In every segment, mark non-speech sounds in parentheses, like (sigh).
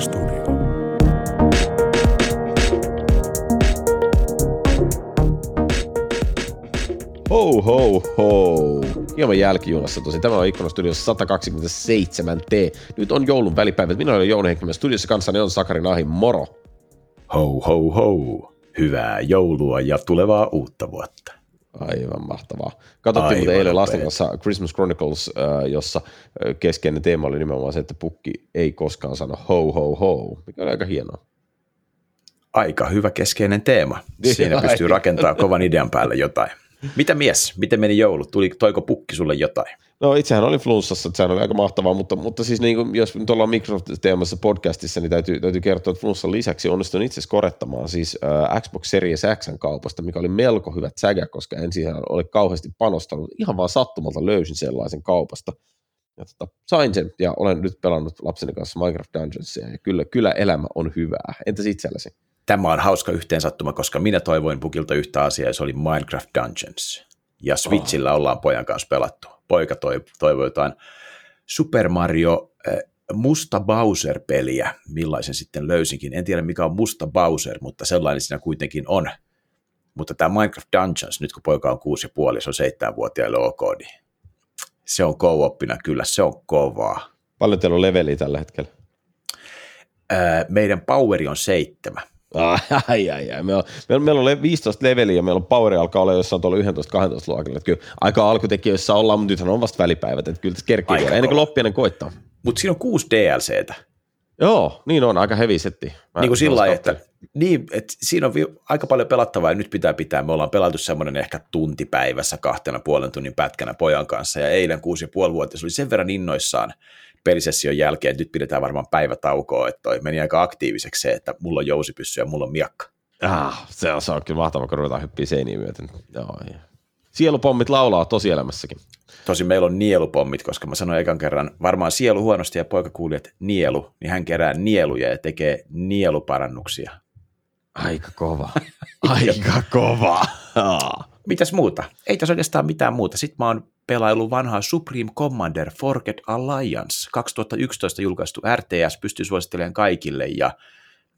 Studio. Ho ho ho. Hieman jälkijunassa tosi. Tämä on Ikkonan Studiossa 127T. Nyt on joulun välipäivät. Minä olen Jouni Heikkilä. Studiossa kanssani on Sakari Nahi. Moro. Ho ho ho. Hyvää joulua ja tulevaa uutta vuotta. Aivan mahtavaa. Katsottiin Aivan eilen lasten kanssa Christmas Chronicles, äh, jossa äh, keskeinen teema oli nimenomaan se, että pukki ei koskaan sano ho ho ho, mikä oli aika hienoa. Aika hyvä keskeinen teema. Siinä (laughs) pystyy rakentamaan kovan idean päälle jotain. Mitä mies? Miten meni joulut? Tuli, toiko pukki sulle jotain? No itsehän oli flunssassa, että sehän oli aika mahtavaa, mutta, mutta siis niin kuin, jos nyt ollaan Microsoft-teemassa podcastissa, niin täytyy, täytyy kertoa, että flunssan lisäksi onnistuin itse korettamaan siis äh, Xbox Series X kaupasta, mikä oli melko hyvä sägä, koska en siihen ole kauheasti panostanut. Ihan vaan sattumalta löysin sellaisen kaupasta. Ja tota, sain sen ja olen nyt pelannut lapseni kanssa Minecraft Dungeonsia ja kyllä, kyllä elämä on hyvää. Entäs itsellesi? Tämä on hauska yhteensattuma, koska minä toivoin pukilta yhtä asiaa ja se oli Minecraft Dungeons. Ja Switchillä ollaan pojan kanssa pelattu. Poika toi, toivoi jotain Super Mario äh, Musta Bowser-peliä, millaisen sitten löysinkin. En tiedä mikä on Musta Bowser, mutta sellainen siinä kuitenkin on. Mutta tämä Minecraft Dungeons, nyt kun poika on 6,5 ja se on 7-vuotiaille ok, niin se on co-oppina kyllä, se on kovaa. Paljon teillä on leveliä tällä hetkellä? Ää, meidän poweri on seitsemän. Ai, ai, ai. Meillä meillä, meillä on le- 15 leveliä ja meillä on poweri alkaa olla jossain tuolla 11-12 luokilla. Että kyllä aika alkutekijöissä ollaan, mutta nythän on vasta välipäivät, että kyllä tässä kerkii vielä, ennen kuin loppiainen koittaa. Mutta siinä on kuusi DLCtä. Joo, niin on, aika heavy setti. Mä- niin kuin sillä lailla, että, niin, että siinä on vi- aika paljon pelattavaa ja nyt pitää pitää. Me ollaan pelattu semmoinen ehkä tunti päivässä kahtena puolen tunnin pätkänä pojan kanssa ja eilen kuusi ja puoli vuotta se oli sen verran innoissaan pelisession jälkeen, että nyt pidetään varmaan päivätaukoa, että toi meni aika aktiiviseksi se, että mulla on jousipyssy ja mulla on miakka. Ah, se, on, se on kyllä mahtavaa, kun ruvetaan hyppiä seiniä myöten. Joo, ja. Sielupommit laulaa tosielämässäkin. Tosi meillä on nielupommit, koska mä sanoin ekan kerran, varmaan sielu huonosti ja poika kuuli, että nielu, niin hän kerää nieluja ja tekee nieluparannuksia. Aika kova. (laughs) Aika kova. Mitäs muuta? Ei tässä oikeastaan mitään muuta. Sitten mä oon pelaillut vanhaa Supreme Commander Forget Alliance, 2011 julkaistu RTS, pystyy suosittelemaan kaikille, ja,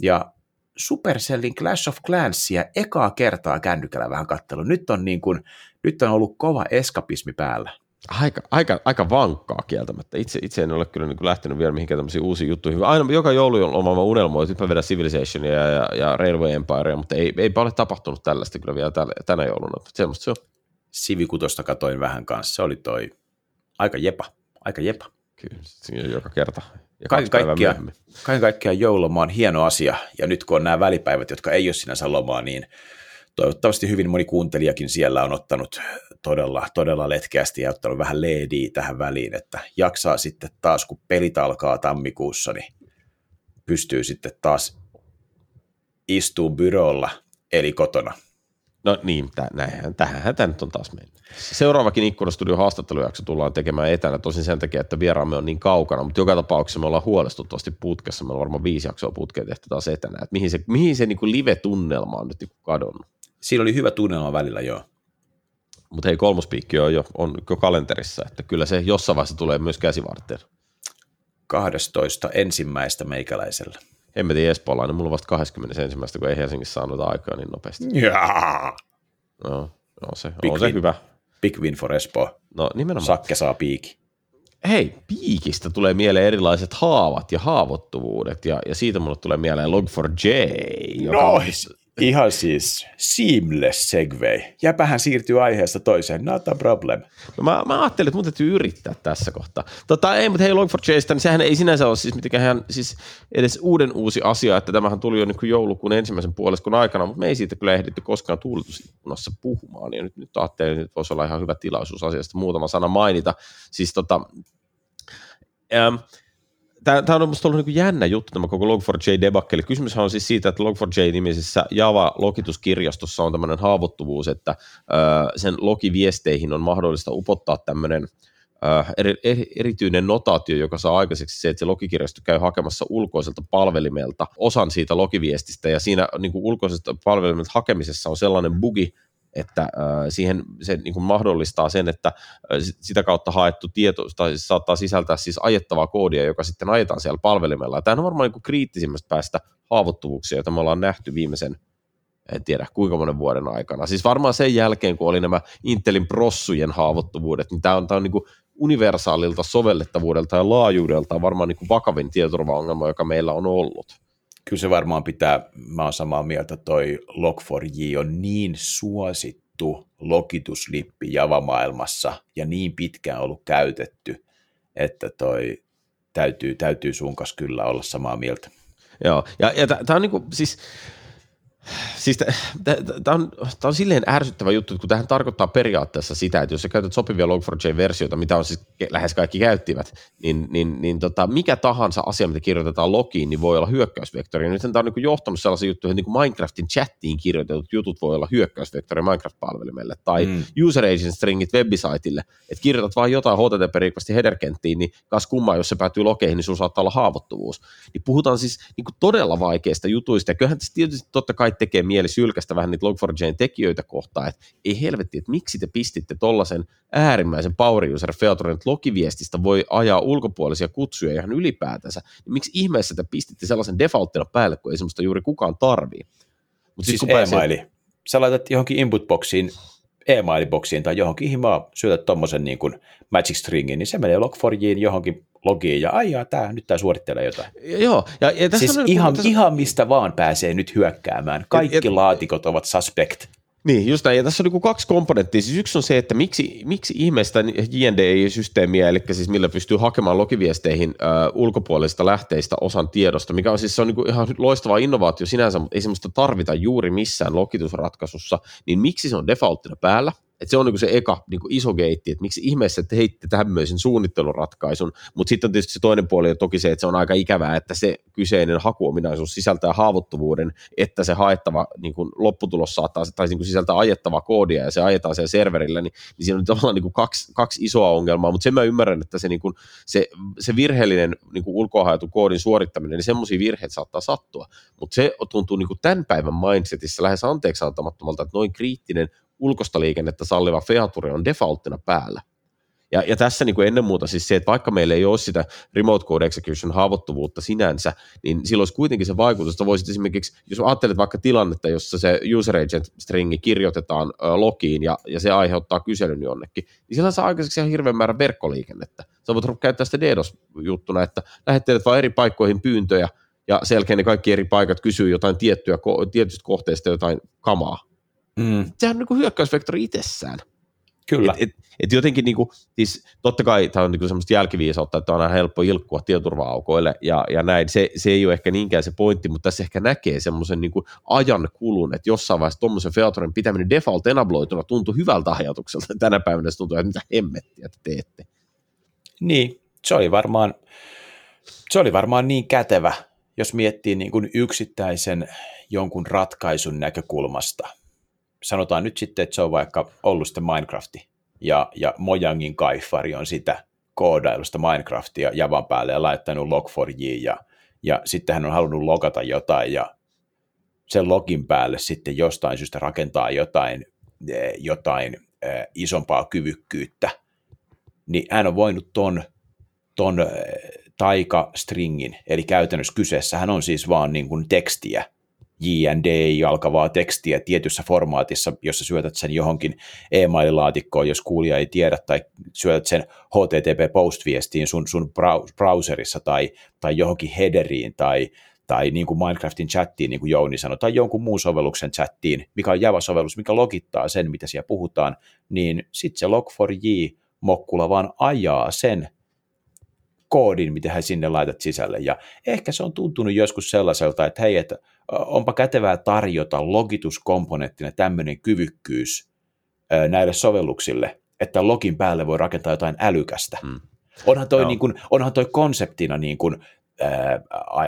ja Supercellin Clash of Clansia ekaa kertaa kännykällä vähän kattelu. Nyt on, niin kuin, nyt on ollut kova eskapismi päällä. Aika, aika, aika vankkaa kieltämättä. Itse, itse en ole kyllä niin lähtenyt vielä mihinkään tämmöisiin uusiin juttuihin. Aina joka joulu on oma unelmoin, että nyt mä vedän Civilizationia ja, ja, ja Railway Empirea, mutta ei, eipä ole tapahtunut tällaista kyllä vielä tällä, tänä jouluna. Mutta Semmosta se on. Sivikutosta katoin vähän kanssa. Se oli toi aika jepa. Aika jepa. Kyllä, siinä joka kerta. Ja Kaiken myöhemmin. kaiken kaikkiaan joululoma on hieno asia, ja nyt kun on nämä välipäivät, jotka ei ole sinänsä lomaa, niin toivottavasti hyvin moni kuuntelijakin siellä on ottanut todella, todella letkeästi ja ottanut vähän leediä tähän väliin, että jaksaa sitten taas, kun pelit alkaa tammikuussa, niin pystyy sitten taas istuu byrolla, eli kotona. No niin, tä, näinhän, tähänhän tämä nyt on taas mennyt. Seuraavakin Ikkuna-studion haastattelujakso tullaan tekemään etänä, tosin sen takia, että vieraamme on niin kaukana, mutta joka tapauksessa me ollaan huolestuttavasti putkessa, meillä on varmaan viisi jaksoa putkea tehty taas etänä, että mihin se, mihin se niin kuin live-tunnelma on nyt niin kuin kadonnut. Siinä oli hyvä tunnelma välillä, joo. Mutta hei, kolmospiikki on jo, on jo kalenterissa, että kyllä se jossain vaiheessa tulee myös käsivarteen. 12. ensimmäistä meikäläisellä. Hemmetin espoolainen, mulla on vasta 21. kun ei Helsingissä saanut aikaa niin nopeasti. Jaa. No, no se, Big on se win. hyvä. Big win for Espoo. No nimenomaan. Sakke saa piiki. hei, piikistä tulee mieleen erilaiset haavat ja haavoittuvuudet, ja, ja siitä mulle tulee mieleen Log4j. Joka on- Ihan siis seamless segway. Jäpähän siirtyy aiheesta toiseen, not a problem. No mä, mä ajattelin, että mun täytyy yrittää tässä kohtaa. Tota, ei, mutta hei Log4jstä, niin sehän ei sinänsä ole siis mitenkään siis edes uuden uusi asia, että tämähän tuli jo niin joulukuun ensimmäisen puoliskon aikana, mutta me ei siitä kyllä ehditty koskaan tuuletusikkunassa puhumaan, ja nyt, nyt ajattelin, että voisi olla ihan hyvä tilaisuus asiasta muutama sana mainita. Siis tota, ähm, Tämä on minusta ollut niin jännä juttu, tämä koko Log4j-debakkeli. Kysymyshän on siis siitä, että Log4j-nimisessä Java-lokituskirjastossa on tämmöinen haavoittuvuus, että ö, sen logiviesteihin on mahdollista upottaa tämmöinen eri, eri, erityinen notaatio, joka saa aikaiseksi se, että se logikirjasto käy hakemassa ulkoiselta palvelimelta osan siitä logiviestistä, ja siinä niin ulkoiselta palvelimelta hakemisessa on sellainen bugi, että siihen se niin kuin mahdollistaa sen, että sitä kautta haettu tieto tai saattaa sisältää siis ajettavaa koodia, joka sitten ajetaan siellä palvelimella. Tämä on varmaan niin kriittisimmästä päästä haavoittuvuuksia, joita me ollaan nähty viimeisen en tiedä kuinka monen vuoden aikana. Siis varmaan sen jälkeen, kun oli nämä Intelin prossujen haavoittuvuudet, niin tämä on, tämä on niin kuin universaalilta sovellettavuudelta ja laajuudelta varmaan niin kuin vakavin tietoturvaongelma, joka meillä on ollut. Kyllä se varmaan pitää, mä oon samaa mieltä, toi Log4j on niin suosittu logituslippi Java-maailmassa ja niin pitkään ollut käytetty, että toi täytyy, täytyy sun kanssa kyllä olla samaa mieltä. Joo, ja, ja tämä on niin kuin, siis Siis tämä on, on silleen ärsyttävä juttu, kun tähän tarkoittaa periaatteessa sitä, että jos sä käytät sopivia Log4j-versioita, mitä on siis lähes kaikki käyttivät, niin, niin, niin tota, mikä tahansa asia, mitä kirjoitetaan logiin, niin voi olla hyökkäysvektori. Nyt tämä on niin johtanut sellaisia juttuja, että niin Minecraftin chattiin kirjoitetut jutut voi olla hyökkäysvektori Minecraft-palvelimelle, tai mm. user agent stringit webisiteille, että kirjoitat vain jotain HTTP-requesti header-kenttiin, niin kas kummaa, jos se päätyy lokeihin, niin sun saattaa olla haavoittuvuus. Niin puhutaan siis niin todella vaikeista jutuista, ja kyllähän tässä tietysti totta kai tekee mieli sylkästä vähän niitä Log4j tekijöitä kohtaan, että ei helvetti, että miksi te pistitte tollaisen äärimmäisen power user featuren, että logiviestistä voi ajaa ulkopuolisia kutsuja ihan ylipäätänsä, niin miksi ihmeessä te pistitte sellaisen defaulttina päälle, kun ei semmoista juuri kukaan tarvii. Mut siis, siis e-maili. Sä laitat johonkin input-boxiin e-mailiboksiin tai johonkin himaa syötät tuommoisen niin kuin magic stringin, niin se menee log4jiin johonkin logiin ja aijaa, tää, nyt tämä suorittelee jotain. Joo. Ja, ja tässä siis on, ihan, tässä... ihan mistä vaan pääsee nyt hyökkäämään. Kaikki ja, laatikot ovat suspect. Niin, just näin. Ja tässä on niin kaksi komponenttia. Siis yksi on se, että miksi, miksi ihmeestä JNDI-systeemiä, eli siis millä pystyy hakemaan logiviesteihin äh, ulkopuolisista lähteistä osan tiedosta, mikä on siis se on niin ihan loistava innovaatio sinänsä, mutta ei semmoista tarvita juuri missään logitusratkaisussa, niin miksi se on defaulttina päällä? Et se on niin se eka niin iso geitti, että miksi ihmeessä te heitte tämmöisen suunnitteluratkaisun, mutta sitten on tietysti se toinen puoli ja toki se, että se on aika ikävää, että se kyseinen hakuominaisuus sisältää haavoittuvuuden, että se haettava niin kuin lopputulos saattaa, tai niin kuin sisältää ajettavaa koodia ja se ajetaan siellä serverillä, niin, niin siinä on tavallaan niin kaksi, kaksi isoa ongelmaa, mutta sen mä ymmärrän, että se, niin kuin, se, se virheellinen niin kuin koodin suorittaminen, niin semmoisia virheitä saattaa sattua, mutta se tuntuu niin tämän päivän mindsetissä lähes anteeksi antamattomalta, että noin kriittinen ulkosta liikennettä salliva feature on defaulttina päällä. Ja, ja tässä niin kuin ennen muuta siis se, että vaikka meillä ei ole sitä remote code execution haavoittuvuutta sinänsä, niin silloin olisi kuitenkin se vaikutus, että voisit esimerkiksi, jos ajattelet vaikka tilannetta, jossa se user agent stringi kirjoitetaan logiin ja, ja se aiheuttaa kyselyn jonnekin, niin sillä saa aikaiseksi ihan hirveän määrän verkkoliikennettä. Sä voit käyttää sitä DDoS-juttuna, että lähettelet vain eri paikkoihin pyyntöjä, ja sen jälkeen ne kaikki eri paikat kysyy jotain tiettyä, tietystä kohteesta jotain kamaa. Mm. Sehän on niin kuin hyökkäysvektori itsessään. Kyllä. Et, et, et jotenkin niin kuin, siis totta kai tämä on niin semmoista jälkiviisautta, että on aina helppo ilkkua tietoturva-aukoille ja, ja näin. Se, se ei ole ehkä niinkään se pointti, mutta tässä ehkä näkee semmoisen niin ajan kulun, että jossain vaiheessa tuommoisen featuren pitäminen default enabloituna tuntuu hyvältä ajatukselta. Tänä päivänä se tuntuu, että mitä hemmettiä te teette. Niin, se oli varmaan, se oli varmaan niin kätevä, jos miettii niin kuin yksittäisen jonkun ratkaisun näkökulmasta – sanotaan nyt sitten, että se on vaikka ollut sitten Minecrafti, ja, ja Mojangin kaifari on sitä koodailusta Minecraftia Javan päälle ja laittanut log4j, ja, ja sitten hän on halunnut logata jotain, ja sen login päälle sitten jostain syystä rakentaa jotain, eh, jotain äh, isompaa kyvykkyyttä, niin hän on voinut ton, ton äh, taika-stringin, eli käytännössä kyseessä hän on siis vaan niin kuin tekstiä, JND-alkavaa tekstiä tietyssä formaatissa, jossa syötät sen johonkin e-maililaatikkoon, jos kuulija ei tiedä, tai syötät sen HTTP-post-viestiin sun, sun browserissa tai, tai johonkin headeriin tai, tai niin kuin Minecraftin chattiin, niin kuin Jouni sanoi, tai jonkun muun sovelluksen chattiin, mikä on Java-sovellus, mikä logittaa sen, mitä siellä puhutaan, niin sitten se log4j-mokkula vaan ajaa sen koodin, mitä hän sinne laitat sisälle. Ja ehkä se on tuntunut joskus sellaiselta, että hei, että onpa kätevää tarjota logituskomponenttina tämmöinen kyvykkyys näille sovelluksille, että login päälle voi rakentaa jotain älykästä. Hmm. Onhan toi, no. niin kuin, onhan toi konseptina niin kuin, ää,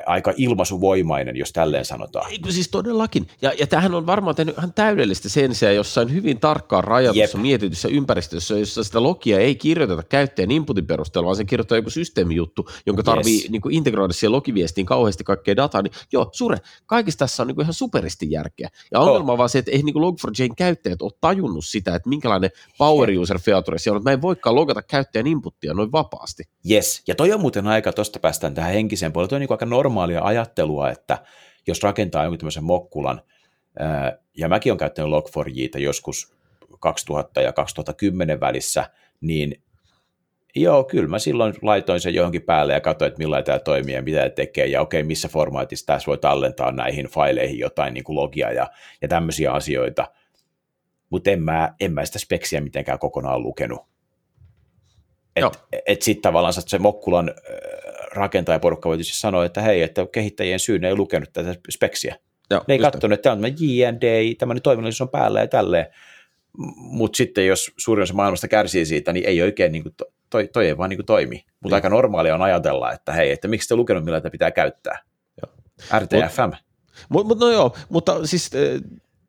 aika ilmaisuvoimainen, jos tälleen sanotaan. Eikö siis todellakin. Ja, ja tämähän on varmaan tehnyt ihan täydellistä sen sijaan jossain hyvin tarkkaan rajatussa Jep. mietityssä ympäristössä, jossa sitä logia ei kirjoiteta käyttäjän inputin perusteella, vaan se kirjoittaa joku systeemijuttu, jonka tarvii yes. niin kuin integroida siihen logiviestiin kauheasti kaikkea dataa, niin joo, sure, kaikista tässä on niin kuin ihan superisti järkeä. Ja ongelma oh. on vaan se, että ei niin Log4j käyttäjät ole tajunnut sitä, että minkälainen power user feature siellä on, että mä en voikaan logata käyttäjän inputtia noin vapaasti. Yes, ja toi on muuten aika, tuosta päästään tähän henkiseen puoleen, toi on niin aika normaalia ajattelua, että jos rakentaa jonkun tämmöisen mokkulan, ja mäkin olen käyttänyt Log4jtä joskus 2000 ja 2010 välissä, niin joo, kyllä mä silloin laitoin sen johonkin päälle ja katsoin, että millä tämä toimii ja mitä tämä tekee, ja okei, missä formaatissa tässä voi tallentaa näihin faileihin jotain niin kuin logia ja, ja tämmöisiä asioita, mutta en mä, en mä sitä speksiä mitenkään kokonaan lukenut. Että et sitten tavallaan se Mokkulan rakentajaporukka voi tietysti sanoa, että hei, että kehittäjien syyn ei lukenut tätä speksiä. Joo, ne ei katsonut, että tämä on JND, tämmöinen toiminnallisuus on päällä ja tälleen. Mutta sitten jos suurin osa maailmasta kärsii siitä, niin ei oikein, niin kuin, toi, toi ei vaan niin kuin toimi. Mutta niin. aika normaalia on ajatella, että hei, että miksi te lukenut, millä tätä pitää käyttää. Joo. RTFM. Mut, mut, no joo, mutta siis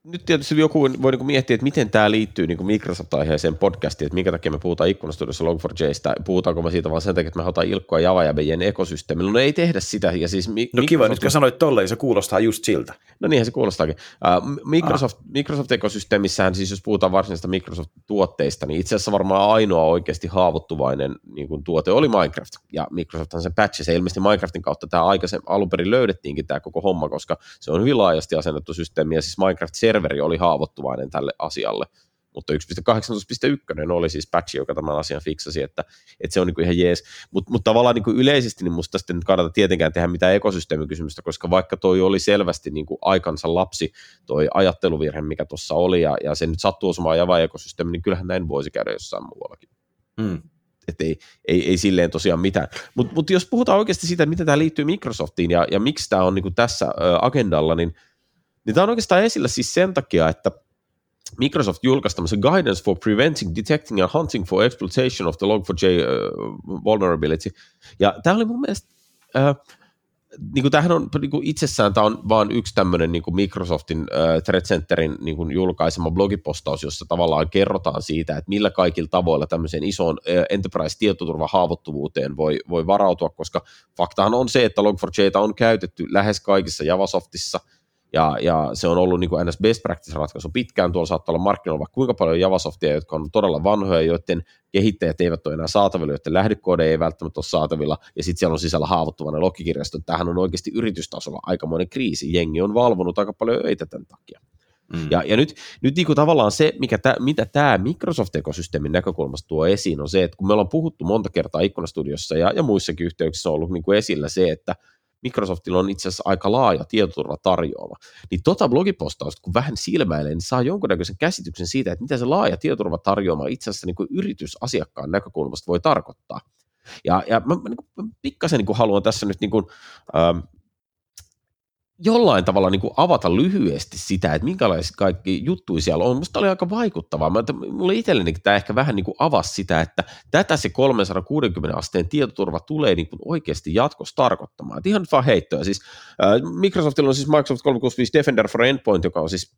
nyt tietysti joku voi niin miettiä, että miten tämä liittyy niin Microsoft-aiheeseen podcastiin, että minkä takia me puhutaan ikkunastudiossa Log4jstä, puhutaanko me siitä vaan sen takia, että me halutaan ilkkoa Java ja meidän ekosysteemillä. No ei tehdä sitä. Ja siis no Microsoft... kiva, nyt kun sanoit tolleen, se kuulostaa just siltä. No niinhän se kuulostaakin. Uh, Microsoft, ah. Microsoft-ekosysteemissähän siis jos puhutaan varsinaisista Microsoft-tuotteista, niin itse asiassa varmaan ainoa oikeasti haavoittuvainen niin kuin tuote oli Minecraft. Ja Microsofthan sen patchi, se ilmeisesti Minecraftin kautta tämä aikaisemmin alun perin löydettiinkin tämä koko homma, koska se on hyvin laajasti asennettu systeemi, ja siis Minecraft serveri oli haavoittuvainen tälle asialle, mutta 1.18.1 oli siis patch, joka tämän asian fiksasi, että, että se on niin kuin ihan jees. Mutta mut tavallaan niin kuin yleisesti niin musta sitten kannata tietenkään tehdä mitään ekosysteemikysymystä, koska vaikka toi oli selvästi niin kuin aikansa lapsi, toi ajatteluvirhe, mikä tuossa oli, ja, ja se nyt sattuu osumaan Java-ekosysteemi, niin kyllähän näin voisi käydä jossain muuallakin. Mm. Että ei, ei, ei silleen tosiaan mitään. Mutta mut jos puhutaan oikeasti siitä, miten tämä liittyy Microsoftiin ja, ja miksi tämä on niin tässä agendalla, niin – niin tämä on oikeastaan esillä siis sen takia, että Microsoft julkaisi tämmöisen Guidance for Preventing, Detecting and Hunting for Exploitation of the Log4j uh, Vulnerability. Ja tämä oli mun mielestä, uh, niin kuin tämähän on niin kuin itsessään tämä on vain yksi tämmöinen niin kuin Microsoftin uh, Threat Centerin niin kuin julkaisema blogipostaus, jossa tavallaan kerrotaan siitä, että millä kaikilla tavoilla tämmöiseen isoon uh, enterprise-tietoturvahaavoittuvuuteen voi, voi varautua, koska faktahan on se, että Log4j on käytetty lähes kaikissa Javasoftissa – ja, ja se on ollut niin kuin ns. best practice-ratkaisu pitkään, tuolla saattaa olla markkinoilla vaikka kuinka paljon Javasoftia, jotka on todella vanhoja, joiden kehittäjät eivät ole enää saatavilla, joiden lähdekoodeja ei välttämättä ole saatavilla, ja sitten siellä on sisällä haavoittuvainen logikirjasto. Tämähän on oikeasti yritystasolla aikamoinen kriisi. Jengi on valvonut aika paljon öitä tämän takia. Mm. Ja, ja nyt, nyt niin kuin tavallaan se, mikä tä, mitä tämä Microsoft-ekosysteemin näkökulmasta tuo esiin, on se, että kun me ollaan puhuttu monta kertaa ikkunastudiossa ja, ja muissakin yhteyksissä on ollut niin kuin esillä se, että – Microsoftilla on itse asiassa aika laaja tietoturva tarjoava. Niin tota blogipostausta, kun vähän silmäilee, niin saa jonkunnäköisen käsityksen siitä, että mitä se laaja tietoturva tarjoama itse asiassa niin kuin yritysasiakkaan näkökulmasta voi tarkoittaa. Ja, ja mä, mä niin pikkasen niin kuin haluan tässä nyt niin kuin, ähm, jollain tavalla niin kuin avata lyhyesti sitä, että minkälaiset kaikki juttuja siellä on. Musta oli aika vaikuttavaa. Mä, mulle itselleni tämä ehkä vähän niin kuin avasi sitä, että tätä se 360 asteen tietoturva tulee niin kuin oikeasti jatkossa tarkoittamaan. Et ihan vaan heittoa. Siis, äh, Microsoftilla on siis Microsoft 365 Defender for Endpoint, joka on siis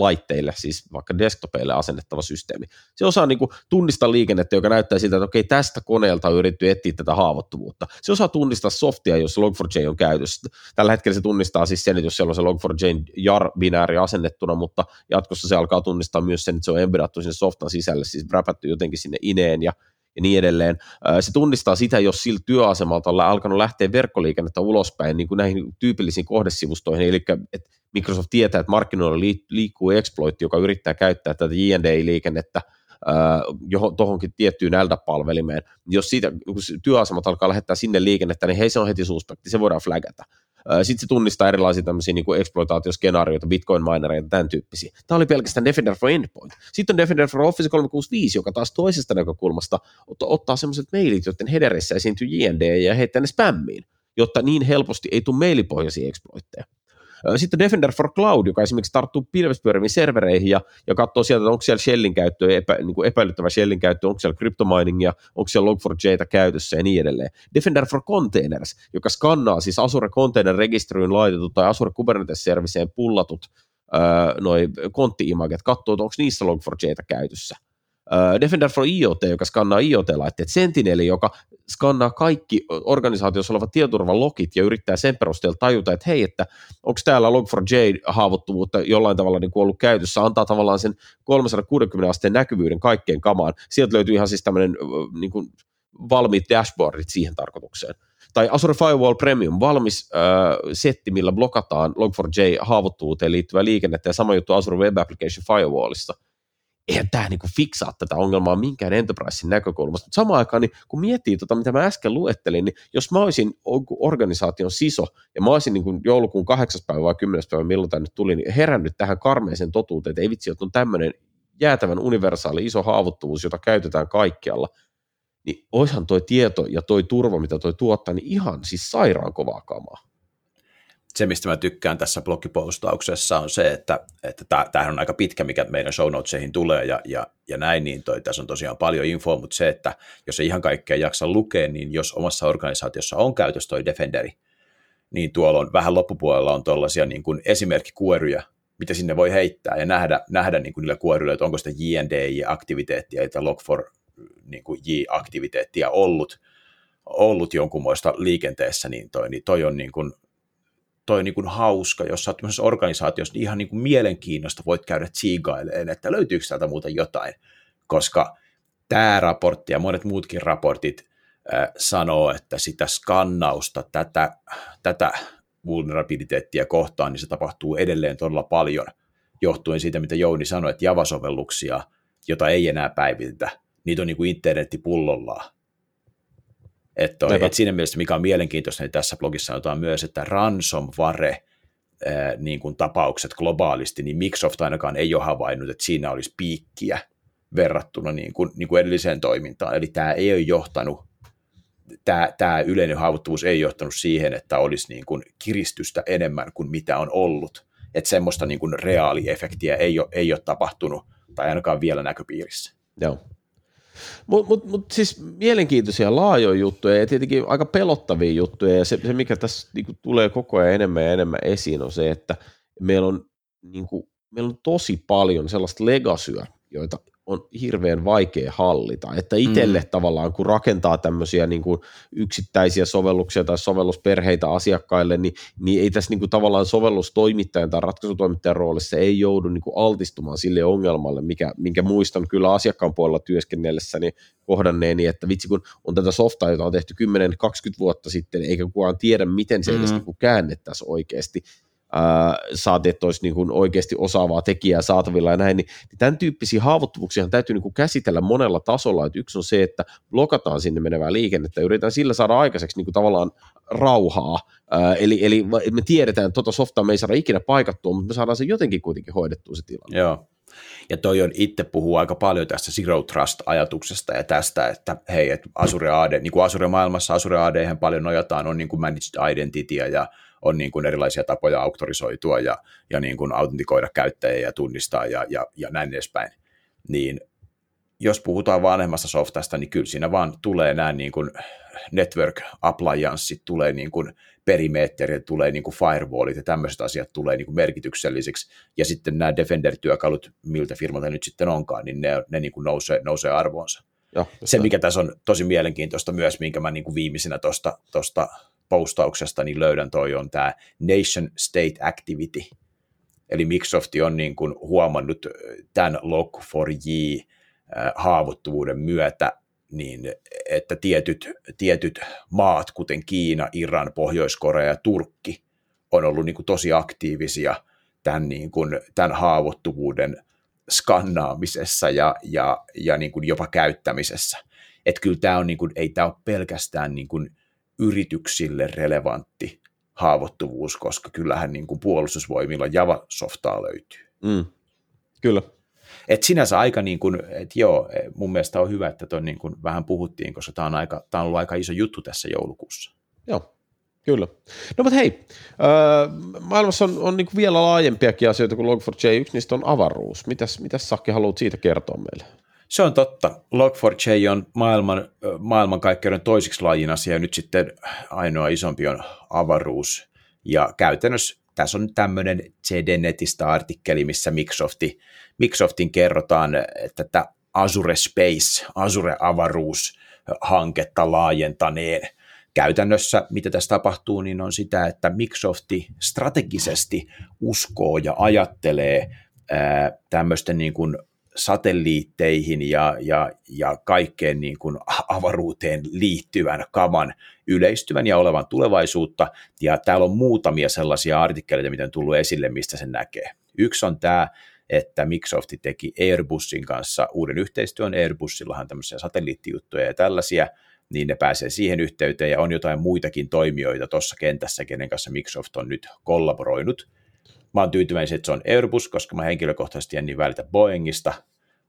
laitteille, siis vaikka desktopeille asennettava systeemi. Se osaa niin kuin tunnistaa liikennettä, joka näyttää siltä, että okei, tästä koneelta on yritetty etsiä tätä haavoittuvuutta. Se osaa tunnistaa softia, jos Log4j on käytössä. Tällä hetkellä se tunnistaa siis sen, että jos siellä on se Log4j jar-binääri asennettuna, mutta jatkossa se alkaa tunnistaa myös sen, että se on embedattu sinne softan sisälle, siis wrappattu jotenkin sinne ineen ja ja niin edelleen. Se tunnistaa sitä, jos sillä työasemalta on alkanut lähteä verkkoliikennettä ulospäin niin kuin näihin tyypillisiin kohdesivustoihin, eli että Microsoft tietää, että markkinoilla liikkuu exploit, joka yrittää käyttää tätä JND-liikennettä tuohonkin tiettyyn LDAP-palvelimeen. Jos siitä kun työasemat alkaa lähettää sinne liikennettä, niin hei se on heti suspekti, se voidaan flagata. Sitten se tunnistaa erilaisia tämmöisiä niin kuin exploitaatioskenaarioita, bitcoin-minereita, tämän tyyppisiä. Tämä oli pelkästään Defender for Endpoint. Sitten on Defender for Office 365, joka taas toisesta näkökulmasta ottaa semmoiset mailit, joiden headerissä esiintyy JND ja heittää ne spämmiin, jotta niin helposti ei tule mailipohjaisia exploitteja. Sitten Defender for Cloud, joka esimerkiksi tarttuu pilvespyöriviin servereihin ja, ja katsoo sieltä, että onko siellä shellin käyttöä, epä, niin kuin epäilyttävä shellin käyttö, onko siellä cryptominingia, onko siellä Log4j käytössä ja niin edelleen. Defender for Containers, joka skannaa siis Azure Container Registeryin laitetut tai Azure Kubernetes Serviceen pullatut öö, noi kontti-imaget, katsoo, onko niissä Log4j käytössä Defender for IoT, joka skannaa IoT-laitteet, Sentinel, joka skannaa kaikki organisaatiossa olevat tietoturvalogit ja yrittää sen perusteella tajuta, että hei, että onko täällä Log4j-haavoittuvuutta jollain tavalla niin ollut käytössä, antaa tavallaan sen 360 asteen näkyvyyden kaikkeen kamaan. Sieltä löytyy ihan siis tämmöinen niin kuin valmiit dashboardit siihen tarkoitukseen. Tai Azure Firewall Premium, valmis äh, setti, millä blokataan Log4j-haavoittuvuuteen liittyvää liikennettä ja sama juttu Azure Web Application Firewallissa – eihän tämä niinku fiksaa tätä ongelmaa minkään enterprisein näkökulmasta. Mutta samaan aikaan, niin kun miettii tota, mitä mä äsken luettelin, niin jos mä olisin organisaation siso, ja mä olisin niin joulukuun 8. päivä vai 10. päivä, milloin tämä nyt tuli, niin herännyt tähän karmeeseen totuuteen, että ei vitsi, että on tämmöinen jäätävän universaali iso haavoittuvuus, jota käytetään kaikkialla, niin oishan toi tieto ja toi turva, mitä toi tuottaa, niin ihan siis sairaan kovaa kamaa se, mistä mä tykkään tässä blogipostauksessa on se, että, että on aika pitkä, mikä meidän show notesihin tulee ja, ja, ja näin, niin toi, tässä on tosiaan paljon infoa, mutta se, että jos ei ihan kaikkea jaksa lukea, niin jos omassa organisaatiossa on käytössä toi Defenderi, niin tuolla on vähän loppupuolella on tuollaisia niin kuin esimerkkikuoryjä, mitä sinne voi heittää ja nähdä, nähdä niin kuin niillä kuoryillä, että onko sitä JNDI-aktiviteettia tai Log4 niin kuin J-aktiviteettia ollut, ollut jonkunmoista liikenteessä, niin toi, niin toi on niin kuin toi niin kuin hauska, jos sä oot organisaatiossa, niin ihan niin kuin mielenkiinnosta voit käydä tsiigailemaan, että löytyykö täältä muuten jotain, koska tämä raportti ja monet muutkin raportit äh, sanoo, että sitä skannausta, tätä, tätä vulnerabiliteettia kohtaan, niin se tapahtuu edelleen todella paljon, johtuen siitä, mitä Jouni sanoi, että Java-sovelluksia, jota ei enää päivitetä, niitä on niin kuin internetti pullollaan, että toi, et siinä mielessä, mikä on mielenkiintoista, niin tässä blogissa sanotaan myös, että ransomware ää, niin kuin tapaukset globaalisti, niin Microsoft ainakaan ei ole havainnut, että siinä olisi piikkiä verrattuna niin kuin, niin kuin edelliseen toimintaan. Eli tämä ei ole johtanut, tämä, tämä yleinen haavoittuvuus ei johtanut siihen, että olisi niin kuin kiristystä enemmän kuin mitä on ollut. Että semmoista niin kuin reaaliefektiä ei ole, ei ole tapahtunut, tai ainakaan vielä näköpiirissä. Joo. Mutta mut, mut siis mielenkiintoisia laajoja juttuja ja tietenkin aika pelottavia juttuja. Ja se, se mikä tässä niinku tulee koko ajan enemmän ja enemmän esiin on se, että meillä on, niinku, meillä on tosi paljon sellaista legasyä, joita on hirveän vaikea hallita. Että itselle mm. tavallaan, kun rakentaa tämmöisiä niin kuin yksittäisiä sovelluksia tai sovellusperheitä asiakkaille, niin, niin ei tässä niin kuin tavallaan sovellustoimittajan tai ratkaisutoimittajan roolissa ei joudu niin kuin altistumaan sille ongelmalle, mikä, minkä muistan kyllä asiakkaan puolella työskennellessäni kohdanneeni, että vitsi kun on tätä softaa, jota on tehty 10-20 vuotta sitten, eikä kukaan tiedä, miten se edes mm. niin käännettäisiin oikeasti, saati, että olisi niin kuin oikeasti osaavaa tekijää saatavilla ja näin, niin, niin tämän tyyppisiä haavoittuvuuksia täytyy niin kuin käsitellä monella tasolla, että yksi on se, että blokataan sinne menevää liikennettä yritetään sillä saada aikaiseksi niin kuin tavallaan rauhaa, ää, eli, eli me tiedetään, että tuota softaa me ei saada ikinä paikattua, mutta me saadaan se jotenkin kuitenkin hoidettua se tilanne. Joo, ja toi on itse puhuu aika paljon tästä Zero Trust-ajatuksesta ja tästä, että hei, että Azure AD, niin kuin Azure maailmassa Azure AD paljon nojataan, on niin kuin managed identity ja on niin kuin erilaisia tapoja auktorisoitua ja, ja niin kuin autentikoida käyttäjiä ja tunnistaa ja, ja, ja näin edespäin. Niin jos puhutaan vanhemmasta softasta, niin kyllä siinä vaan tulee nämä niin kuin network applianceit, tulee niin kuin perimetterit, tulee niin kuin firewallit ja tämmöiset asiat tulee niin kuin merkityksellisiksi. Ja sitten nämä Defender-työkalut, miltä firmalta nyt sitten onkaan, niin ne, ne niin kuin nousee, nousee arvoonsa. Ja, se, mikä tässä on tosi mielenkiintoista myös, minkä mä niin kuin viimeisenä tuosta postauksesta niin löydän toi on tämä Nation State Activity. Eli Microsoft on niin kuin huomannut tämän Log4j haavoittuvuuden myötä, niin että tietyt, tietyt maat, kuten Kiina, Iran, Pohjois-Korea ja Turkki, on ollut niin kuin tosi aktiivisia tämän, niin kuin, tämän haavoittuvuuden skannaamisessa ja, ja, ja niin kuin jopa käyttämisessä. Että kyllä tämä on, niin kuin, ei tämä ole pelkästään niin kuin yrityksille relevantti haavoittuvuus, koska kyllähän niin kuin puolustusvoimilla Java-softaa löytyy. Mm, kyllä. Et sinänsä aika, niin kuin, että joo, mun mielestä on hyvä, että tuon niin kuin vähän puhuttiin, koska tämä on, aika, tämä on ollut aika iso juttu tässä joulukuussa. Joo, Kyllä. No mutta hei, öö, maailmassa on, on niin vielä laajempiakin asioita kuin Log4j, yksi niistä on avaruus. Mitäs, mitäs Sakki haluat siitä kertoa meille? Se on totta. Log4j on maailman, maailmankaikkeuden toisiksi lajin asia ja nyt sitten ainoa isompi on avaruus. Ja käytännössä tässä on tämmöinen CD-netistä artikkeli, missä Microsofti, Microsoftin kerrotaan, että tämä Azure Space, Azure avaruus hanketta laajentaneen. Käytännössä, mitä tässä tapahtuu, niin on sitä, että Microsofti strategisesti uskoo ja ajattelee tämmöisten niin kuin satelliitteihin ja, ja, ja kaikkeen niin kuin avaruuteen liittyvän kaman yleistyvän ja olevan tulevaisuutta. Ja täällä on muutamia sellaisia artikkeleita, mitä on tullut esille, mistä se näkee. Yksi on tämä, että Microsoft teki Airbusin kanssa uuden yhteistyön. Airbusillahan tämmöisiä satelliittijuttuja ja tällaisia, niin ne pääsee siihen yhteyteen ja on jotain muitakin toimijoita tuossa kentässä, kenen kanssa Microsoft on nyt kollaboroinut. Mä oon tyytyväinen, että se on Airbus, koska mä henkilökohtaisesti en niin välitä Boeingista,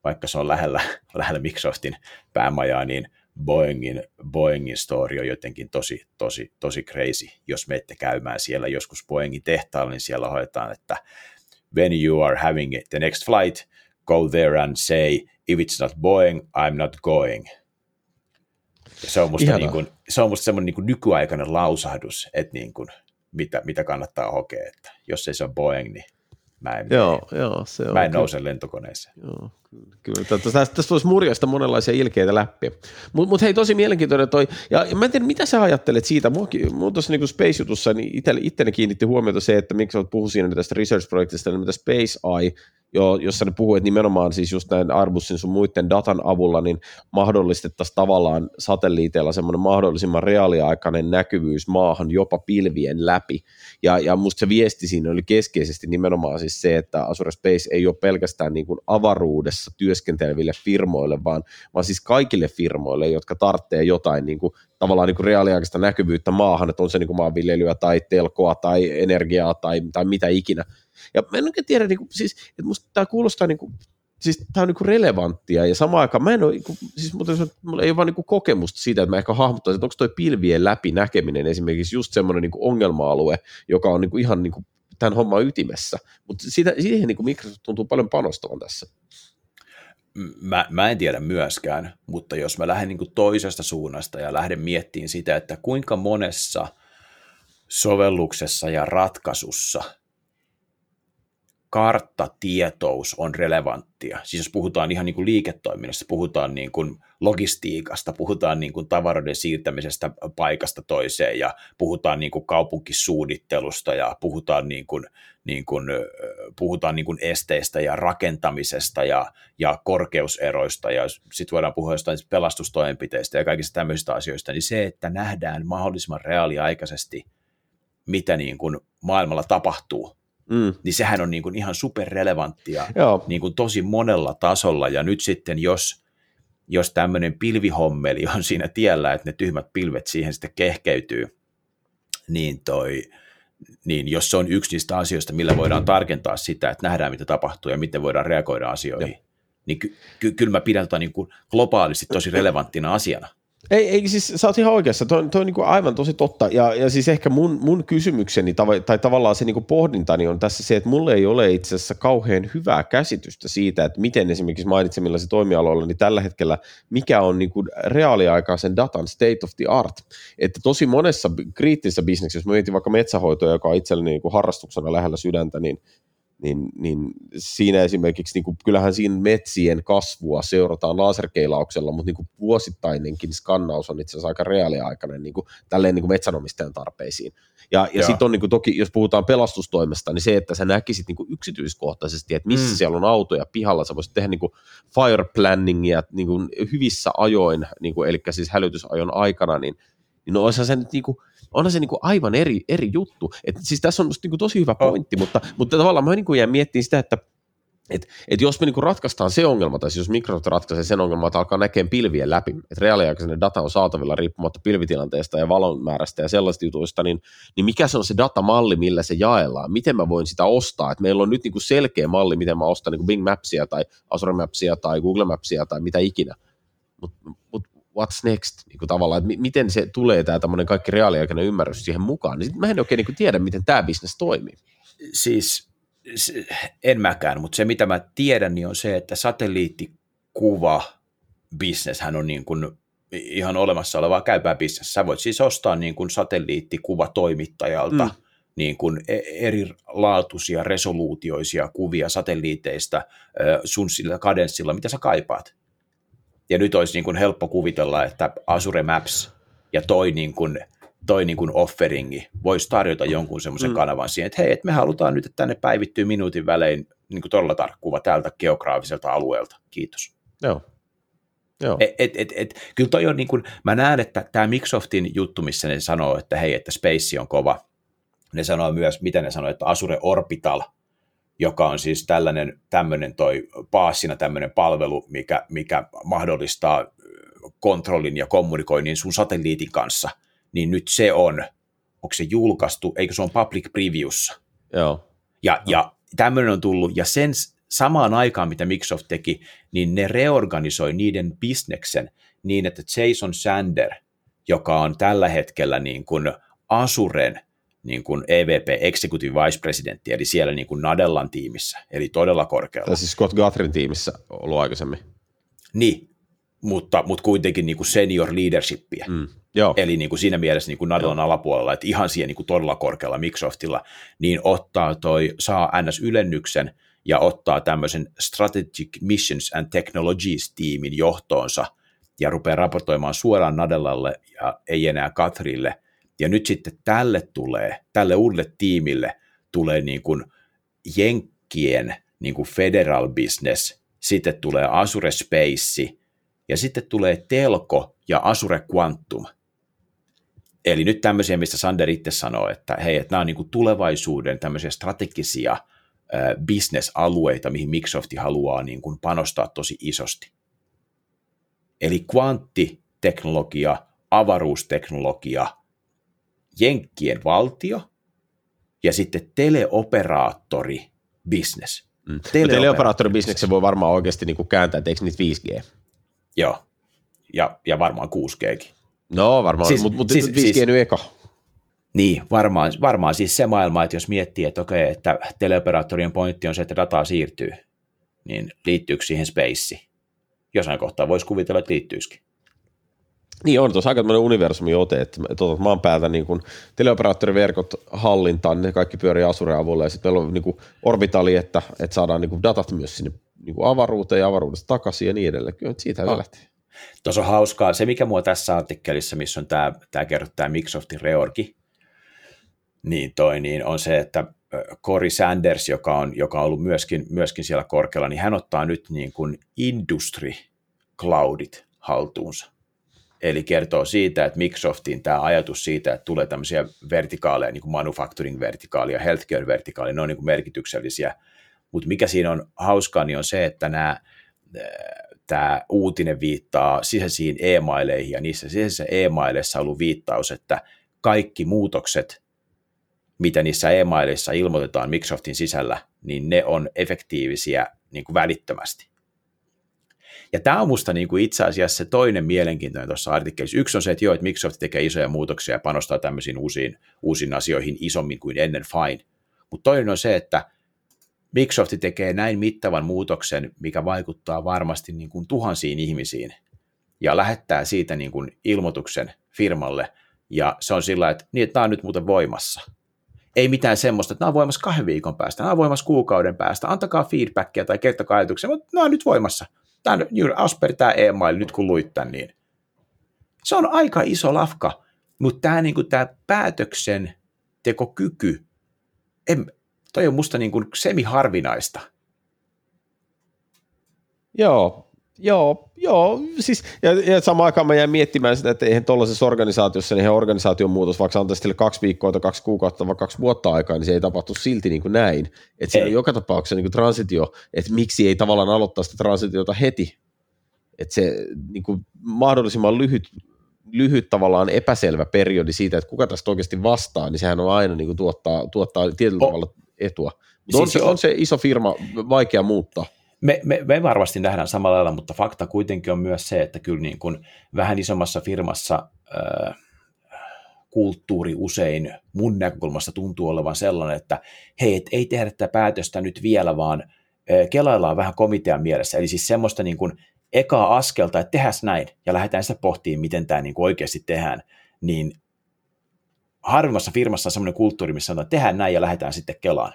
vaikka se on lähellä, (laughs) lähellä Microsoftin päämajaa, niin Boeingin, Boeingin story on jotenkin tosi, tosi, tosi crazy. Jos menette käymään siellä joskus Boeingin tehtaalla, niin siellä hoidetaan, että when you are having the next flight, go there and say, if it's not Boeing, I'm not going. Ja se on musta, niin kuin, se on musta semmoinen niin kuin nykyaikainen lausahdus, että niin kuin, mitä, mitä kannattaa hokea, että jos ei se ole Boeing, niin mä en, joo, joo, se on mä en nouse lentokoneeseen. Joo, kyllä. Tästä, tästä voisi murjasta monenlaisia ilkeitä läpi. Mutta mut hei, tosi mielenkiintoinen toi, ja, mä en tiedä, mitä sä ajattelet siitä, mua, mua tuossa niin Space-jutussa, niin itteni kiinnitti huomiota se, että miksi olet puhunut siinä tästä research-projektista, niin mitä Space Eye jo, jossa ne puhuu, että nimenomaan siis just näin Arbusin sun muiden datan avulla, niin mahdollistettaisiin tavallaan satelliiteilla semmoinen mahdollisimman reaaliaikainen näkyvyys maahan jopa pilvien läpi. Ja, ja musta se viesti siinä oli keskeisesti nimenomaan siis se, että Azure Space ei ole pelkästään niin kuin avaruudessa työskenteleville firmoille, vaan, vaan siis kaikille firmoille, jotka tarvitsee jotain niin kuin, tavallaan niin kuin reaaliaikaista näkyvyyttä maahan, että on se niin kuin maanviljelyä tai telkoa tai energiaa tai, tai mitä ikinä, ja mä en oikein tiedä, niin kuin, siis, että musta tämä kuulostaa niin kuin, siis tämä on niin kuin relevanttia ja samaan aikaan mä en ole, niin siis mulla ei ole vaan niin kuin kokemusta siitä, että mä ehkä hahmottaisin, että onko toi pilvien läpi näkeminen esimerkiksi just semmoinen niin ongelma-alue, joka on niin kuin ihan niin kuin tämän homman ytimessä, mutta siihen niin kuin Microsoft tuntuu paljon panostavan tässä. Mä, mä en tiedä myöskään, mutta jos mä lähden niin toisesta suunnasta ja lähden miettimään sitä, että kuinka monessa sovelluksessa ja ratkaisussa – karttatietous on relevanttia. Siis jos puhutaan ihan niin kuin liiketoiminnasta, puhutaan niin kuin logistiikasta, puhutaan niin kuin tavaroiden siirtämisestä paikasta toiseen ja puhutaan niin kuin kaupunkisuunnittelusta ja puhutaan, niin kuin, niin kuin, puhutaan niin kuin esteistä ja rakentamisesta ja, ja korkeuseroista ja sitten voidaan puhua jostain pelastustoimenpiteistä ja kaikista tämmöisistä asioista, niin se, että nähdään mahdollisimman reaaliaikaisesti, mitä niin kuin maailmalla tapahtuu, mm. niin sehän on niin kuin ihan superrelevanttia niin kuin tosi monella tasolla, ja nyt sitten jos, jos tämmöinen pilvihommeli on siinä tiellä, että ne tyhmät pilvet siihen sitten kehkeytyy, niin toi, niin jos se on yksi niistä asioista, millä voidaan tarkentaa sitä, että nähdään mitä tapahtuu ja miten voidaan reagoida asioihin, ja. niin ky- ky- kyllä mä pidän tota niin kuin globaalisti tosi relevanttina asiana. Ei, ei siis sä oot ihan oikeassa, toi, toi on niin aivan tosi totta, ja, ja siis ehkä mun, mun kysymykseni tai, tai tavallaan se niin pohdintani on tässä se, että mulle ei ole itse asiassa kauhean hyvää käsitystä siitä, että miten esimerkiksi mainitsemilla se toimialoilla, niin tällä hetkellä mikä on niin reaaliaikaisen datan state of the art, että tosi monessa kriittisessä bisneksessä, jos mä mietin vaikka metsähoitoa, joka on itselleni niin harrastuksena lähellä sydäntä, niin niin, niin siinä esimerkiksi, niin kuin, kyllähän siinä metsien kasvua seurataan laserkeilauksella, mutta niin kuin vuosittainenkin skannaus on itse asiassa aika reaaliaikainen niin kuin, tälleen niin kuin metsänomistajan tarpeisiin. Ja, ja sitten on niin kuin, toki, jos puhutaan pelastustoimesta, niin se, että sä näkisit niin kuin yksityiskohtaisesti, että missä mm. siellä on autoja pihalla, sä voisit tehdä niin kuin fire planningia niin kuin hyvissä ajoin, niin kuin, eli siis hälytysajon aikana, niin, niin no olisihan se nyt niin kuin, onhan se niin kuin aivan eri, eri juttu. Et siis tässä on niin kuin tosi hyvä pointti, oh. mutta, mutta tavallaan mä niin kuin jään miettimään sitä, että et, et jos me niinku ratkaistaan se ongelma, tai siis jos Microsoft ratkaisee sen ongelman, että alkaa näkemään pilvien läpi, että reaaliaikainen data on saatavilla riippumatta pilvitilanteesta ja valon määrästä ja sellaista jutuista, niin, niin mikä se on se datamalli, millä se jaellaan? Miten mä voin sitä ostaa? Et meillä on nyt niinku selkeä malli, miten mä ostan niinku Bing Mapsia tai Azure Mapsia tai Google Mapsia tai mitä ikinä. Mutta mut what's next, niin kuin tavallaan, että miten se tulee tämä tämmöinen kaikki reaaliaikainen ymmärrys siihen mukaan, niin sitten mä en oikein niin kuin tiedä, miten tämä bisnes toimii. Siis en mäkään, mutta se mitä mä tiedän, niin on se, että satelliittikuva bisneshän on niin kuin ihan olemassa olevaa käypää bisnes. Sä voit siis ostaa niin kuin satelliittikuvatoimittajalta mm. niin kuin e-, erilaatuisia resoluutioisia kuvia satelliiteista sun sillä kadenssilla, mitä sä kaipaat. Ja nyt olisi niin kuin helppo kuvitella, että Azure Maps ja toi, niin kuin, toi niin kuin offeringi voisi tarjota jonkun semmoisen mm. kanavan siihen, että hei, että me halutaan nyt, että tänne päivittyy minuutin välein niin kuin todella tarkkuva täältä geograafiselta alueelta. Kiitos. Joo. Joo. Et, et, et, et, kyllä toi on niin kuin, mä näen, että tämä Microsoftin juttu, missä ne sanoo, että hei, että Space on kova, ne sanoo myös, mitä ne sanoo, että Azure Orbital, joka on siis tällainen tämmöinen toi paassina tämmöinen palvelu, mikä, mikä mahdollistaa kontrollin ja kommunikoinnin sun satelliitin kanssa, niin nyt se on, onko se julkaistu, eikö se on public previewssa. Joo. Ja, no. ja tämmöinen on tullut, ja sen samaan aikaan, mitä Microsoft teki, niin ne reorganisoi niiden bisneksen niin, että Jason Sander, joka on tällä hetkellä niin kuin Asuren niin kuin EVP, Executive Vice Presidentti, eli siellä niin kuin Nadellan tiimissä, eli todella korkealla. Tai siis Scott Guthrin tiimissä ollut aikaisemmin. Niin, mutta, mutta kuitenkin niin kuin senior leadershipia. Mm, joo. Eli niin kuin siinä mielessä niin kuin Nadellan joo. alapuolella, että ihan siellä niin kuin todella korkealla Microsoftilla, niin ottaa toi, saa NS-ylennyksen – ja ottaa tämmöisen Strategic Missions and Technologies-tiimin johtoonsa ja rupeaa raportoimaan suoraan Nadellalle ja ei enää Katrille. Ja nyt sitten tälle tulee, tälle uudelle tiimille tulee niin kuin Jenkkien niin kuin federal business, sitten tulee Azure Space ja sitten tulee Telko ja Azure Quantum. Eli nyt tämmöisiä, mistä Sander itse sanoo, että hei, että nämä on niin kuin tulevaisuuden tämmöisiä strategisia – bisnesalueita, mihin Microsoft haluaa niin kuin panostaa tosi isosti. Eli kvanttiteknologia, avaruusteknologia, jenkkien valtio ja sitten teleoperaattori business. Mm. Teleoperaattori bisneksen voi varmaan oikeasti niin kuin kääntää, että eikö niitä 5G? Joo, ja, ja varmaan 6Gkin. No varmaan, siis, mutta mut, siis, 5G siis, nyt eka. Niin, varmaan, varmaan siis se maailma, että jos miettii, että okei, että teleoperaattorien pointti on se, että dataa siirtyy, niin liittyykö siihen space? Jossain kohtaa voisi kuvitella, että liittyisikin. Niin on tuossa aika tämmöinen universumi ote, että tuota, maan päältä niin kun teleoperaattoriverkot hallintaan, ne kaikki pyörii Azure avulla ja sitten meillä on niin kuin orbitaali, että, että saadaan niin kuin datat myös sinne niin kuin avaruuteen ja avaruudesta takaisin ja niin edelleen. Kyllä siitä oh. lähtee. Tuossa on hauskaa. Se, mikä mua tässä artikkelissa, missä on tämä, tämä kerrottu tämä Microsoftin reorgi, niin, toi, niin on se, että Cory Sanders, joka on, joka on ollut myöskin, myöskin siellä korkealla, niin hän ottaa nyt niin kuin industry cloudit haltuunsa. Eli kertoo siitä, että Microsoftin tämä ajatus siitä, että tulee tämmöisiä vertikaaleja, niin kuin manufacturing vertikaalia, healthcare vertikaalia, ne on niin kuin merkityksellisiä. Mutta mikä siinä on hauskaa, niin on se, että nämä, tämä uutinen viittaa sisäisiin e-maileihin, ja niissä sisäisissä e-maileissa on ollut viittaus, että kaikki muutokset mitä niissä e-mailissa ilmoitetaan Microsoftin sisällä, niin ne on efektiivisiä niin kuin välittömästi. Ja tämä on musta niin kuin itse asiassa se toinen mielenkiintoinen tuossa artikkelissa. Yksi on se, että joo, että Microsoft tekee isoja muutoksia ja panostaa tämmöisiin uusiin, uusiin asioihin isommin kuin ennen, fine. Mutta toinen on se, että Microsoft tekee näin mittavan muutoksen, mikä vaikuttaa varmasti niin kuin tuhansiin ihmisiin, ja lähettää siitä niin kuin ilmoituksen firmalle, ja se on sillä, että, niin, että tämä on nyt muuten voimassa – ei mitään semmoista, että nämä on voimassa kahden viikon päästä, nämä on voimassa kuukauden päästä, antakaa feedbackia tai kertokaa ajatuksia, mutta nämä on nyt voimassa. Tämä on Asper, tämä e-mail, nyt kun luit tämän, niin se on aika iso lafka, mutta tämä, niin kuin, tämä päätöksen tekokyky, en, toi on musta niin kuin semi-harvinaista. Joo, Joo, joo, siis, ja, ja samaan aikaan mä jäin miettimään sitä, että eihän tuollaisessa organisaatiossa, niin organisaation muutos, vaikka antaisi sille kaksi viikkoa tai kaksi kuukautta vai kaksi vuotta aikaa, niin se ei tapahtu silti niin kuin näin. Että siinä on joka tapauksessa niin kuin transitio, että miksi ei tavallaan aloittaa sitä transitiota heti, että se niin kuin mahdollisimman lyhyt, lyhyt tavallaan epäselvä periodi siitä, että kuka tästä oikeasti vastaa, niin sehän on aina niin kuin tuottaa, tuottaa tietyllä oh. tavalla etua. Siis on, se, on se iso firma vaikea muuttaa. Me, me, me varmasti nähdään samalla lailla, mutta fakta kuitenkin on myös se, että kyllä niin kuin vähän isommassa firmassa äh, kulttuuri usein mun näkökulmasta tuntuu olevan sellainen, että hei, et ei tehdä tätä päätöstä nyt vielä, vaan äh, kelaillaan vähän komitean mielessä. Eli siis semmoista niin kuin ekaa askelta, että tehdään näin ja lähdetään sitä pohtimaan, miten tämä niin kuin oikeasti tehdään, niin harvimmassa firmassa on semmoinen kulttuuri, missä sanotaan, että tehdään näin ja lähdetään sitten kelaan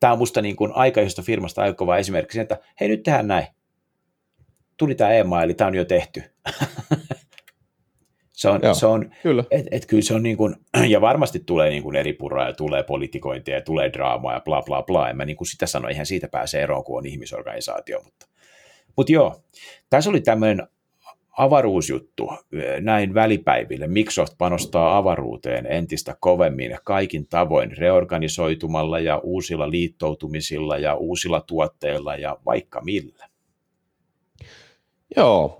tämä on musta niin kuin aikaisesta firmasta aika kova esimerkki että hei nyt tehdään näin. Tuli tämä e-maili, tämä on jo tehty. (laughs) se on, Joo, se on kyllä. Et, et kyllä se on niin kuin, (clears throat) ja varmasti tulee niin kuin eri puraa ja tulee politikointia ja tulee draamaa ja bla bla bla. En mä niin kuin sitä sano, eihän siitä pääse eroon, kun on ihmisorganisaatio. Mutta, mutta joo, tässä oli tämmöinen avaruusjuttu näin välipäiville. Microsoft panostaa avaruuteen entistä kovemmin kaikin tavoin reorganisoitumalla ja uusilla liittoutumisilla ja uusilla tuotteilla ja vaikka millä. Joo,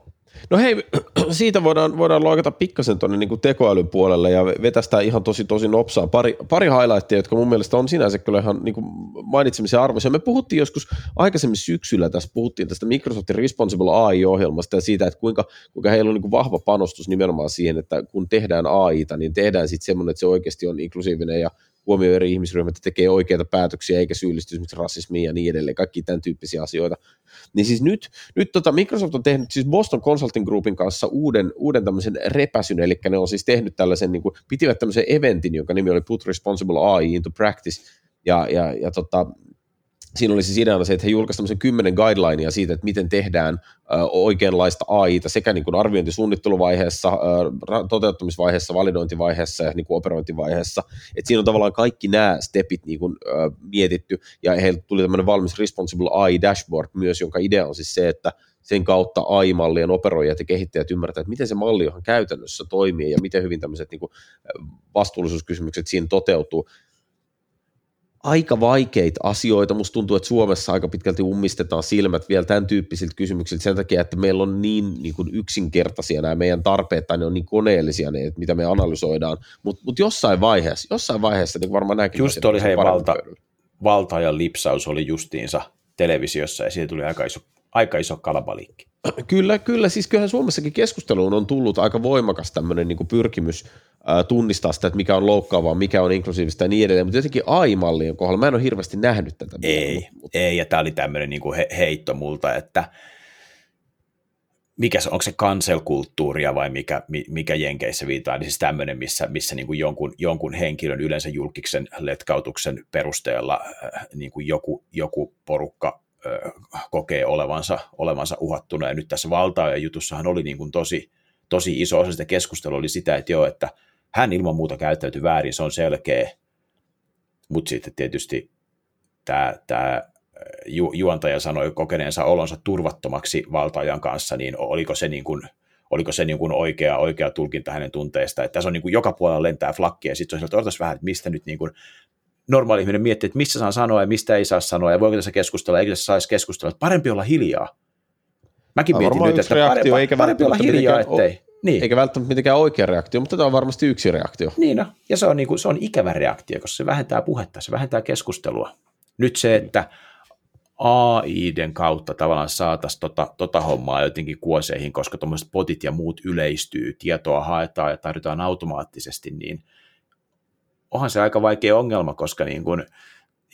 No hei, (clears throat) siitä voidaan, voidaan loikata pikkasen tuonne niin tekoälyn puolelle ja vetästää ihan tosi tosi nopsaa. Pari, pari highlightia, jotka mun mielestä on sinänsä kyllä ihan niin kuin mainitsemisen arvoisia. Me puhuttiin joskus aikaisemmin syksyllä, tässä puhuttiin tästä Microsoftin Responsible AI-ohjelmasta ja siitä, että kuinka, kuinka heillä on niin kuin vahva panostus nimenomaan siihen, että kun tehdään AIta, niin tehdään sitten semmoinen, että se oikeasti on inklusiivinen ja huomioi eri ihmisryhmät ja tekee oikeita päätöksiä eikä syyllisty esimerkiksi rasismiin ja niin edelleen, kaikki tämän tyyppisiä asioita. Niin siis nyt, nyt tota Microsoft on tehnyt siis Boston Consulting Groupin kanssa uuden, uuden tämmöisen repäsyn, eli ne on siis tehnyt tällaisen, niin kuin, pitivät tämmöisen eventin, jonka nimi oli Put Responsible AI into Practice, ja, ja, ja tota, siinä oli siis ideana se, että he julkaisivat tämmöisen kymmenen guidelinea siitä, että miten tehdään oikeanlaista AIta sekä niin kuin arviointisuunnitteluvaiheessa, toteuttamisvaiheessa, validointivaiheessa ja niin kuin operointivaiheessa. Et siinä on tavallaan kaikki nämä stepit niin kuin, mietitty, ja heiltä tuli tämmöinen valmis Responsible AI Dashboard myös, jonka idea on siis se, että sen kautta AI-mallien operoijat ja kehittäjät ymmärtävät, että miten se malli ihan käytännössä toimii ja miten hyvin tämmöiset niin kuin vastuullisuuskysymykset siinä toteutuu aika vaikeita asioita. Musta tuntuu, että Suomessa aika pitkälti ummistetaan silmät vielä tämän tyyppisiltä kysymyksiltä sen takia, että meillä on niin, niin kuin yksinkertaisia nämä meidän tarpeet, tai ne on niin koneellisia ne, että mitä me analysoidaan. Mutta mut jossain vaiheessa, jossain vaiheessa niin varmaan nämäkin Just oli hei valta, valta ja lipsaus oli justiinsa televisiossa, ja siitä tuli aika iso, aika iso kalabaliikki. Kyllä, kyllä. Siis kyllähän Suomessakin keskusteluun on tullut aika voimakas tämmöinen niin pyrkimys tunnistaa sitä, että mikä on loukkaavaa, mikä on inklusiivista ja niin edelleen, mutta jotenkin AI-mallien kohdalla mä en ole hirveästi nähnyt tätä. Ei, mutta. ei ja tämä oli tämmöinen niin he, heitto multa, että mikä se, onko se cancel-kulttuuria vai mikä, mikä Jenkeissä viitaa, niin siis tämmöinen, missä, missä niin kuin jonkun, jonkun henkilön yleensä julkiksen letkautuksen perusteella niin kuin joku, joku porukka kokee olevansa, olevansa uhattuna, ja nyt tässä valtaa ja jutussahan oli niin kuin tosi, tosi iso osa sitä keskustelua oli sitä, että joo, että hän ilman muuta käyttäytyi väärin, se on selkeä, mutta sitten tietysti tämä, tämä ju, juontaja sanoi kokeneensa olonsa turvattomaksi valtaajan kanssa, niin oliko se niin kuin, oliko se niin kuin oikea, oikea tulkinta hänen tunteesta, että tässä on niin kuin joka puolella lentää flakkia, ja sitten on vähän, että mistä nyt niin kuin normaali ihminen miettii, että missä saa sanoa ja mistä ei saa sanoa, ja voiko tässä keskustella, eikö tässä saisi keskustella, parempi olla hiljaa. Mäkin mietin nyt, että reaktio, parempi, eikä parempi olla hiljaa, ettei. Niin. Eikä välttämättä mitenkään oikea reaktio, mutta tämä on varmasti yksi reaktio. Niin no, ja se on, niin kuin, se on ikävä reaktio, koska se vähentää puhetta, se vähentää keskustelua. Nyt se, että AIden kautta tavallaan saataisiin tota, tota hommaa jotenkin kuoseihin, koska tuommoiset potit ja muut yleistyy, tietoa haetaan ja tarjotaan automaattisesti, niin onhan se aika vaikea ongelma, koska niin kuin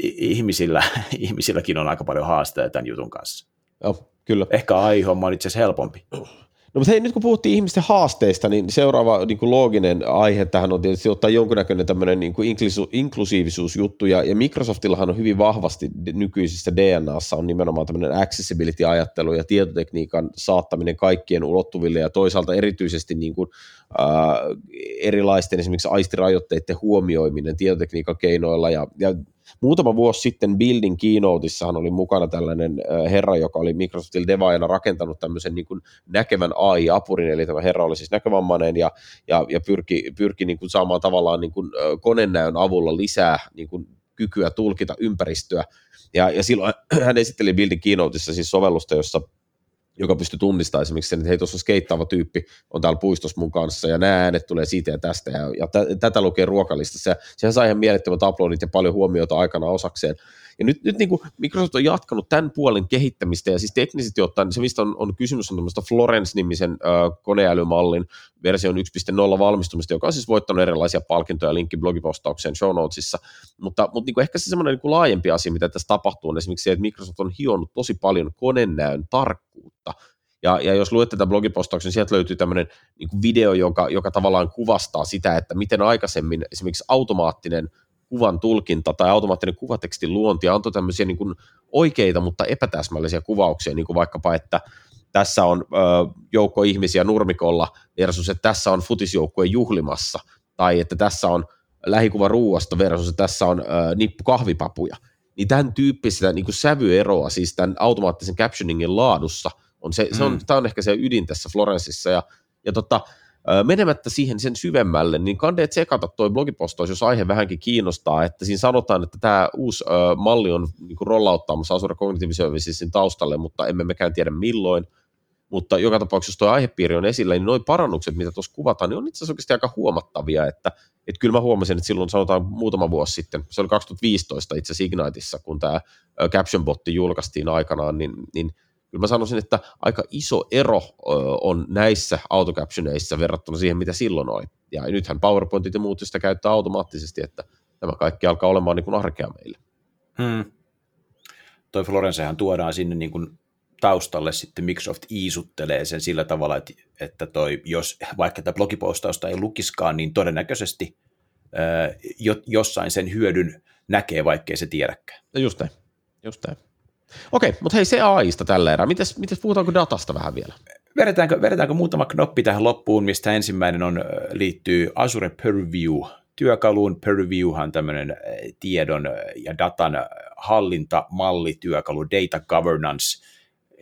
ihmisillä, (laughs) ihmisilläkin on aika paljon haasteita tämän jutun kanssa. Joo, kyllä. Ehkä AI-homma on itse asiassa helpompi. No mutta hei, nyt kun puhuttiin ihmisten haasteista, niin seuraava niin kuin looginen aihe tähän on tietysti ottaa jonkunnäköinen tämmöinen niin kuin inklusiivisuusjuttu, ja, ja Microsoftillahan on hyvin vahvasti nykyisissä DNAssa on nimenomaan tämmöinen accessibility-ajattelu ja tietotekniikan saattaminen kaikkien ulottuville, ja toisaalta erityisesti niin kuin, äh, erilaisten esimerkiksi aistirajoitteiden huomioiminen tietotekniikan keinoilla, ja, ja muutama vuosi sitten Building Keynoteissahan oli mukana tällainen herra, joka oli Microsoftilla devaajana rakentanut tämmöisen niin kuin näkevän AI-apurin, eli tämä herra oli siis näkövammainen ja, ja, ja pyrki, pyrki niin kuin saamaan tavallaan niin kuin konennäön avulla lisää niin kuin kykyä tulkita ympäristöä. Ja, ja silloin (clears throat) hän esitteli Building Keynoteissa siis sovellusta, jossa joka pystyy tunnistamaan esimerkiksi sen, että hei, tuossa skeittaava tyyppi on täällä puistossa mun kanssa, ja nämä äänet tulee siitä ja tästä, ja, ja t- tätä lukee ruokalistassa, ja sehän sai ihan mielettömät uploadit ja paljon huomiota aikana osakseen. Ja nyt, nyt niin kuin Microsoft on jatkanut tämän puolen kehittämistä, ja siis teknisesti ottaen se, mistä on, on kysymys, on tämmöistä Florence-nimisen äh, koneälymallin version 1.0 valmistumista, joka on siis voittanut erilaisia palkintoja, linkki blogipostaukseen show notesissa, mutta, mutta niin kuin ehkä se semmoinen niin laajempi asia, mitä tässä tapahtuu, on esimerkiksi se, että Microsoft on hionnut tosi paljon konenäön tarkkuutta, ja, ja jos luet tätä blogipostauksen, sieltä löytyy tämmöinen niin kuin video, joka, joka tavallaan kuvastaa sitä, että miten aikaisemmin esimerkiksi automaattinen kuvan tulkinta tai automaattinen kuvatekstin luonti antoi tämmöisiä niin kuin oikeita, mutta epätäsmällisiä kuvauksia, niin kuin vaikkapa, että tässä on ö, joukko ihmisiä nurmikolla versus, että tässä on futisjoukkue juhlimassa, tai että tässä on lähikuva ruuasta versus, että tässä on ö, nippu kahvipapuja. Niin tämän tyyppistä niin kuin sävyeroa, siis tämän automaattisen captioningin laadussa – on se, se on, mm. Tämä on ehkä se ydin tässä Florensissa, ja, ja tota, menemättä siihen sen syvemmälle, niin kannattaa tsekata tuo blogipostaus, jos aihe vähänkin kiinnostaa, että siinä sanotaan, että tämä uusi ö, malli on niin rollauttaamassa Azure Cognitive Servicesin taustalle, mutta emme mekään tiedä milloin, mutta joka tapauksessa, jos tuo aihepiiri on esillä, niin noin parannukset, mitä tuossa kuvataan, niin on itse asiassa oikeasti aika huomattavia, että, että kyllä mä huomasin, että silloin sanotaan muutama vuosi sitten, se oli 2015 itse asiassa kun tämä Caption Botti julkaistiin aikanaan, niin, niin kyllä mä sanoisin, että aika iso ero on näissä autocaptioneissa verrattuna siihen, mitä silloin oli. Ja nythän PowerPointit ja muut sitä käyttää automaattisesti, että tämä kaikki alkaa olemaan niin kuin arkea meille. Hmm. Toi Florencehan tuodaan sinne niin kuin taustalle sitten Microsoft iisuttelee sen sillä tavalla, että, että toi, jos vaikka tätä blogipostausta ei lukiskaan, niin todennäköisesti ää, jo, jossain sen hyödyn näkee, vaikkei se tiedäkään. Ja just näin. Just näin. Okei, mutta hei se AIsta tällä erää. Mites, mites puhutaanko datasta vähän vielä? Vedetäänkö, vedetäänkö muutama knoppi tähän loppuun, mistä ensimmäinen on, liittyy Azure Purview työkaluun. Purviewhan tämmöinen tiedon ja datan hallintamalli, työkalu, data governance,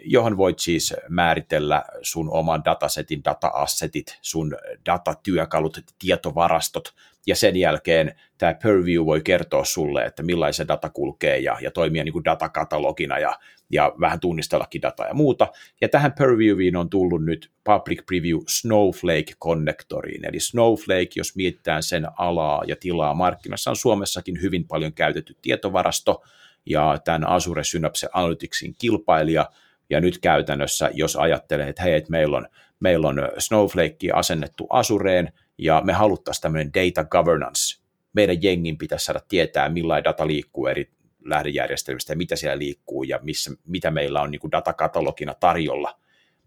johon voit siis määritellä sun oman datasetin, data-assetit, sun datatyökalut, tietovarastot, ja sen jälkeen tämä Purview voi kertoa sulle, että millaisen data kulkee ja, ja toimia niin kuin datakatalogina ja, ja vähän tunnistellakin dataa ja muuta. Ja tähän Purviewiin on tullut nyt Public Preview Snowflake-konnektoriin. Eli Snowflake, jos mietitään sen alaa ja tilaa markkinassa, on Suomessakin hyvin paljon käytetty tietovarasto ja tämän Azure Synapse Analyticsin kilpailija. Ja nyt käytännössä, jos ajattelee, että hei, että meillä on, meillä on Snowflake asennettu Azureen, ja me haluttaisiin tämmöinen data governance. Meidän jengin pitäisi saada tietää, millainen data liikkuu eri lähdejärjestelmistä ja mitä siellä liikkuu ja missä, mitä meillä on niin datakatalogina tarjolla,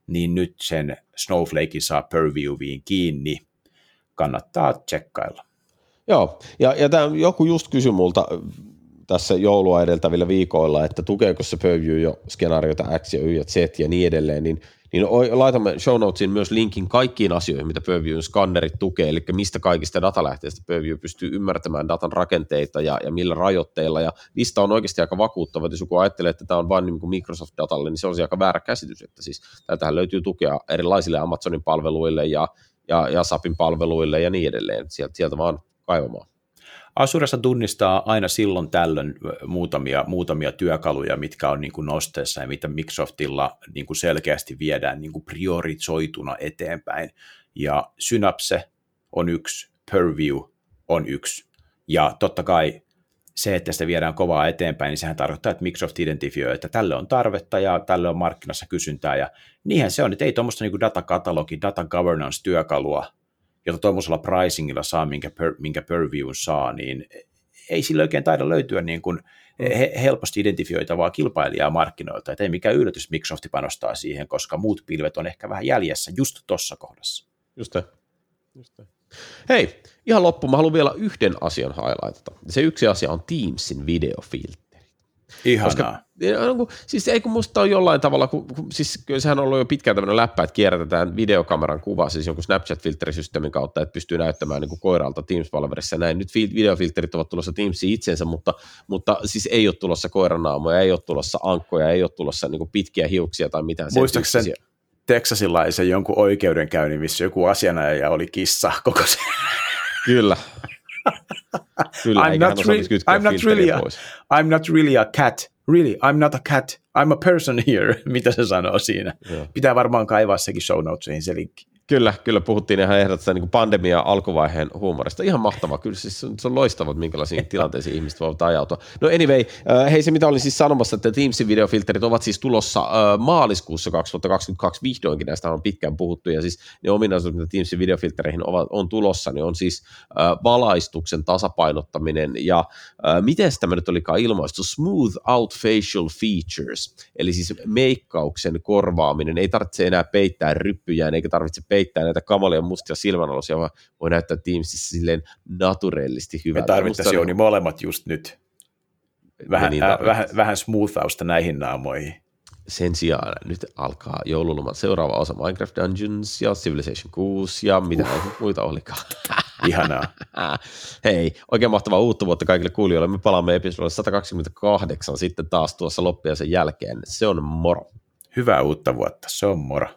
niin nyt sen Snowflakein saa Purviewiin kiinni. Kannattaa tsekkailla. Joo, ja, ja tämä, joku just kysyi multa tässä joulua edeltävillä viikoilla, että tukeeko se Purview jo skenaariota X ja Y ja Z ja niin edelleen, niin niin laitamme show notesiin myös linkin kaikkiin asioihin, mitä Purviewn skannerit tukee, eli mistä kaikista datalähteistä Purview pystyy ymmärtämään datan rakenteita ja, ja millä rajoitteilla, ja lista on oikeasti aika vakuuttava, että jos joku ajattelee, että tämä on vain niin Microsoft-datalle, niin se on aika väärä käsitys, että siis täältähän löytyy tukea erilaisille Amazonin palveluille ja, ja, ja SAPin palveluille ja niin edelleen, sieltä, sieltä vaan kaivamaan. Azuressa tunnistaa aina silloin tällöin muutamia, muutamia työkaluja, mitkä on niin kuin nosteessa ja mitä Microsoftilla niin kuin selkeästi viedään niin kuin priorisoituna eteenpäin. Ja Synapse on yksi, Purview on yksi. Ja totta kai se, että sitä viedään kovaa eteenpäin, niin sehän tarkoittaa, että Microsoft identifioi, että tälle on tarvetta ja tälle on markkinassa kysyntää. Ja niinhän se on, että ei tuommoista niin datakatalogi, data governance-työkalua jota tuommoisella pricingilla saa, minkä, per, minkä Purview saa, niin ei sillä oikein taida löytyä niin kuin he, helposti identifioitavaa kilpailijaa markkinoilta. Et ei mikään yllätys, Microsoft panostaa siihen, koska muut pilvet on ehkä vähän jäljessä just tuossa kohdassa. Just te. Just te. Hei, ihan loppuun mä haluan vielä yhden asian highlightata. Se yksi asia on Teamsin videofilteri. Ihanaa. Koska, siis ei kun musta on jollain tavalla, kun, kun, siis sehän on ollut jo pitkään tämmöinen läppä, että kierrätetään videokameran kuva, siis jonkun Snapchat-filterisysteemin kautta, että pystyy näyttämään niin kuin koiralta Teams-palverissa näin. Nyt videofilterit ovat tulossa Teamsiin itsensä, mutta, mutta siis ei ole tulossa koiranaamoja, ei ole tulossa ankkoja, ei ole tulossa niin kuin pitkiä hiuksia tai mitään. Muistaakseni sen Texasilaisen jonkun oikeudenkäynnin, missä joku asianajaja oli kissa koko se. Kyllä. Kyllä, I'm, not re- I'm, not really a, I'm not really a cat. Really, I'm not a cat. I'm a person here. (laughs) Mitä se sanoo siinä? Joo. Pitää varmaan kaivaa sekin show notesiin se linkki. Kyllä, kyllä puhuttiin ihan ehdottomasti niin pandemia alkuvaiheen huumorista. Ihan mahtavaa, kyllä siis se on loistavaa, minkälaisiin (laughs) tilanteisiin ihmiset voivat ajautua. No anyway, äh, hei se mitä olin siis sanomassa, että Teamsin videofilterit ovat siis tulossa äh, maaliskuussa 2022 vihdoinkin, näistä on pitkään puhuttu, ja siis ne ominaisuudet, mitä Teamsin videofiltereihin ovat, on tulossa, niin on siis äh, valaistuksen tasapainottaminen, ja miten tämä nyt olikaan ilmaistu, smooth out facial features, eli siis meikkauksen korvaaminen, ei tarvitse enää peittää ryppyjään, eikä tarvitse peittää näitä kamalia mustia silmänalosia, vaan voi näyttää Teamsissa silleen naturellisti hyvältä. Me tarvittaisiin Jouni molemmat just nyt. Vähän, niin äh, vähän, vähän smoothausta näihin naamoihin. Sen sijaan nyt alkaa joululoman seuraava osa Minecraft Dungeons ja Civilization 6 ja mitä uh. muita olikaan. (laughs) Ihanaa. (laughs) Hei, oikein mahtavaa uutta vuotta kaikille kuulijoille. Me palaamme episodille 128 sitten taas tuossa loppiaisen jälkeen. Se on moro. Hyvää uutta vuotta, se on moro.